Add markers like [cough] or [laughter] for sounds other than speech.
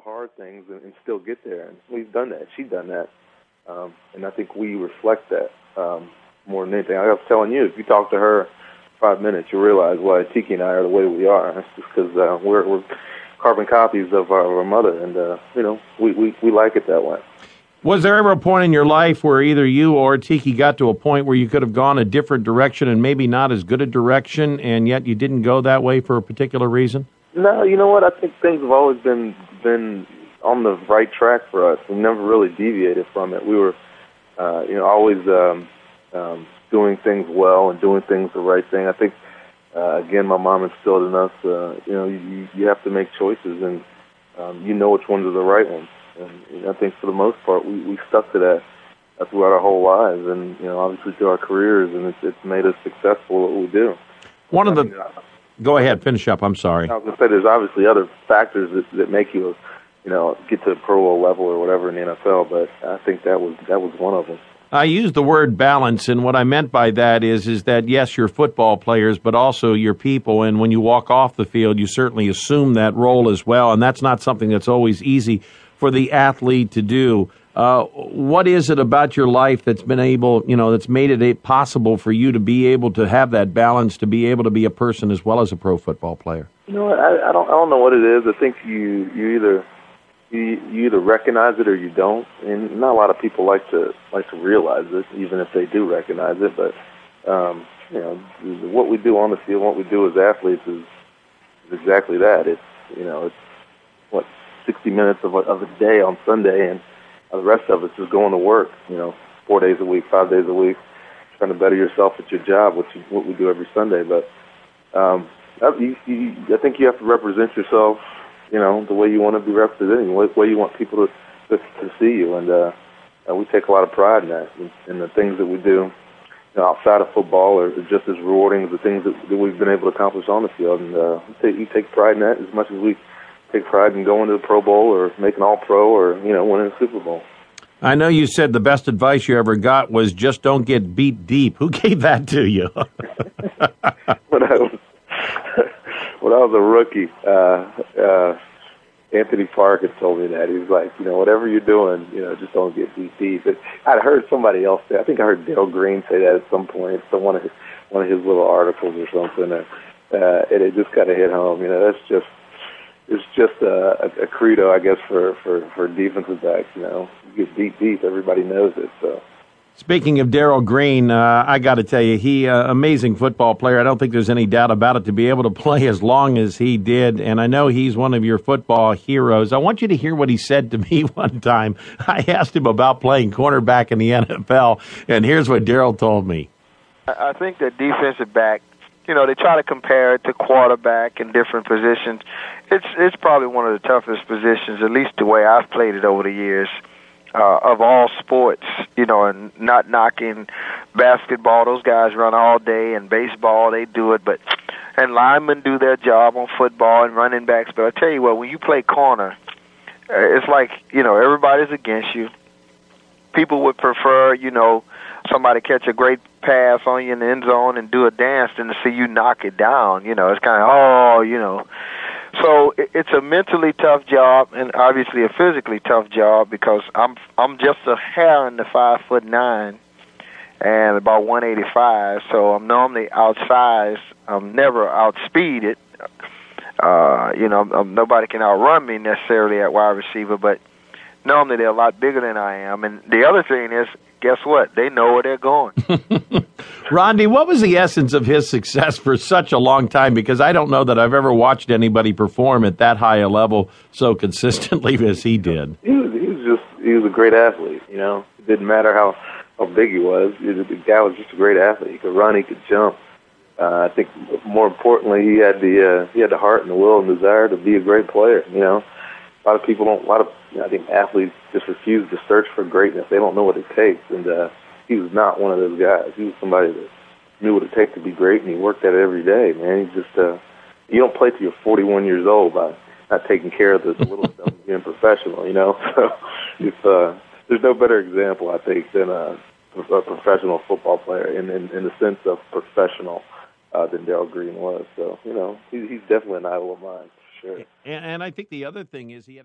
the hard things and, and still get there. And we've done that. She's done that, um, and I think we reflect that um, more than anything. I was telling you, if you talk to her five minutes, you realize why Tiki and I are the way we are. [laughs] It's just because uh, we're, we're carbon copies of our, of our mother, and uh, you know we, we we like it that way. Was there ever a point in your life where either you or Tiki got to a point where you could have gone a different direction and maybe not as good a direction, and yet you didn't go that way for a particular reason? No, you know what? I think things have always been been on the right track for us. We never really deviated from it. We were, uh, you know, always um, um, doing things well and doing things the right thing. I think, uh, again, my mom instilled in us, uh, you know, you, you have to make choices and um, you know which ones are the right ones. And I think for the most part, we, we stuck to that throughout our whole lives, and you know, obviously through our careers, and it's, it's made us successful at what we do. One of the, mean, go ahead, finish up. I'm sorry. I was going to say there's obviously other factors that, that make you, you know, get to the Pro Bowl level or whatever in the NFL, but I think that was that was one of them. I use the word balance, and what I meant by that is is that yes, you're football players, but also you're people, and when you walk off the field, you certainly assume that role as well, and that's not something that's always easy for the athlete to do. Uh, what is it about your life that's been able, you know, that's made it possible for you to be able to have that balance, to be able to be a person as well as a pro football player? You know, I, I don't, I don't know what it is. I think you, you either, you, you either recognize it or you don't, and not a lot of people like to like to realize it, even if they do recognize it. But um, you know, what we do on the field, what we do as athletes, is, is exactly that. It's you know, it's what 60 minutes of a, of a day on Sunday, and the rest of it's just going to work. You know, four days a week, five days a week, trying to better yourself at your job, which is what we do every Sunday. But um, you, you, I think you have to represent yourself, you know, the way you want to be represented, the way you want people to to, to see you, and uh, uh, we take a lot of pride in that, in the things that we do. You know, outside of football are just as rewarding as the things that, that we've been able to accomplish on the field. And uh, you take pride in that as much as we take pride in going to the Pro Bowl or making All Pro or you know winning a Super Bowl. I know you said the best advice you ever got was just don't get beat deep. Who [laughs] gave that to you? [laughs] when I was [laughs] when I was a rookie, uh, uh, Anthony Parker had told me that he was like, you know, whatever you're doing, you know, just don't get beat deep. But I'd heard somebody else say. I think I heard Darrell Green say that at some point. So one of his one of his little articles or something, uh, uh, and it just kind of hit home. You know, that's just it's just a, a, a credo, I guess, for, for, for defensive backs. You know, you get beat deep, everybody knows it. So. Speaking of Darrell Green, uh, I got to tell you, he uh, amazing football player. I don't think there's any doubt about it. To be able to play as long as he did, and I know he's one of your football heroes. I want you to hear what he said to me [laughs] one time. I asked him about playing cornerback in the NFL, and here's what Darrell told me. I think that defensive back you know, they try to compare it to quarterback in different positions. It's it's probably one of the toughest positions, at least the way I've played it over the years. Uh, of all sports, you know, and not knocking basketball. Those guys run all day, and baseball they do it, but and linemen do their job on football and running backs. But I tell you what, when you play corner, uh, it's like you know everybody's against you. People would prefer, you know, somebody catch a great pass on you in the end zone and do a dance than to see you knock it down. You know, it's kind of oh, you know. So it's a mentally tough job and obviously a physically tough job because I'm I'm just a hair under five foot nine and about 185, so I'm normally outsized. I'm never outspeeded. Uh, you know, um, nobody can outrun me necessarily at wide receiver, but normally they're a lot bigger than I am. And the other thing is, guess what? They know where they're going. [laughs] Ronde, what was the essence of his success for such a long time? Because I don't know that I've ever watched anybody perform at that high a level so [laughs] consistently as he did. He was, he was just he was a great athlete. You know, it didn't matter how how big he was. The guy was just a great athlete. He could run, he could jump. Uh, I think more importantly, he had the uh, he had the heart and the will and desire to be a great player. You know, a lot of people don't. A lot of you know, I think athletes just refuse to search for greatness. They don't know what it takes, and uh, he was not one of those guys. He was somebody that knew what it takes to be great, and he worked at it every day. Man, he's just uh, you don't play till you're 41 years old by not taking care of the, the little stuff and being professional. You know, [laughs] so if uh, there's no better example, I think, than a, a professional football player in, in in the sense of professional uh, than Darrell Green was. So you know, he, he's definitely an idol of mine. Sure. And, and I think the other thing is he had.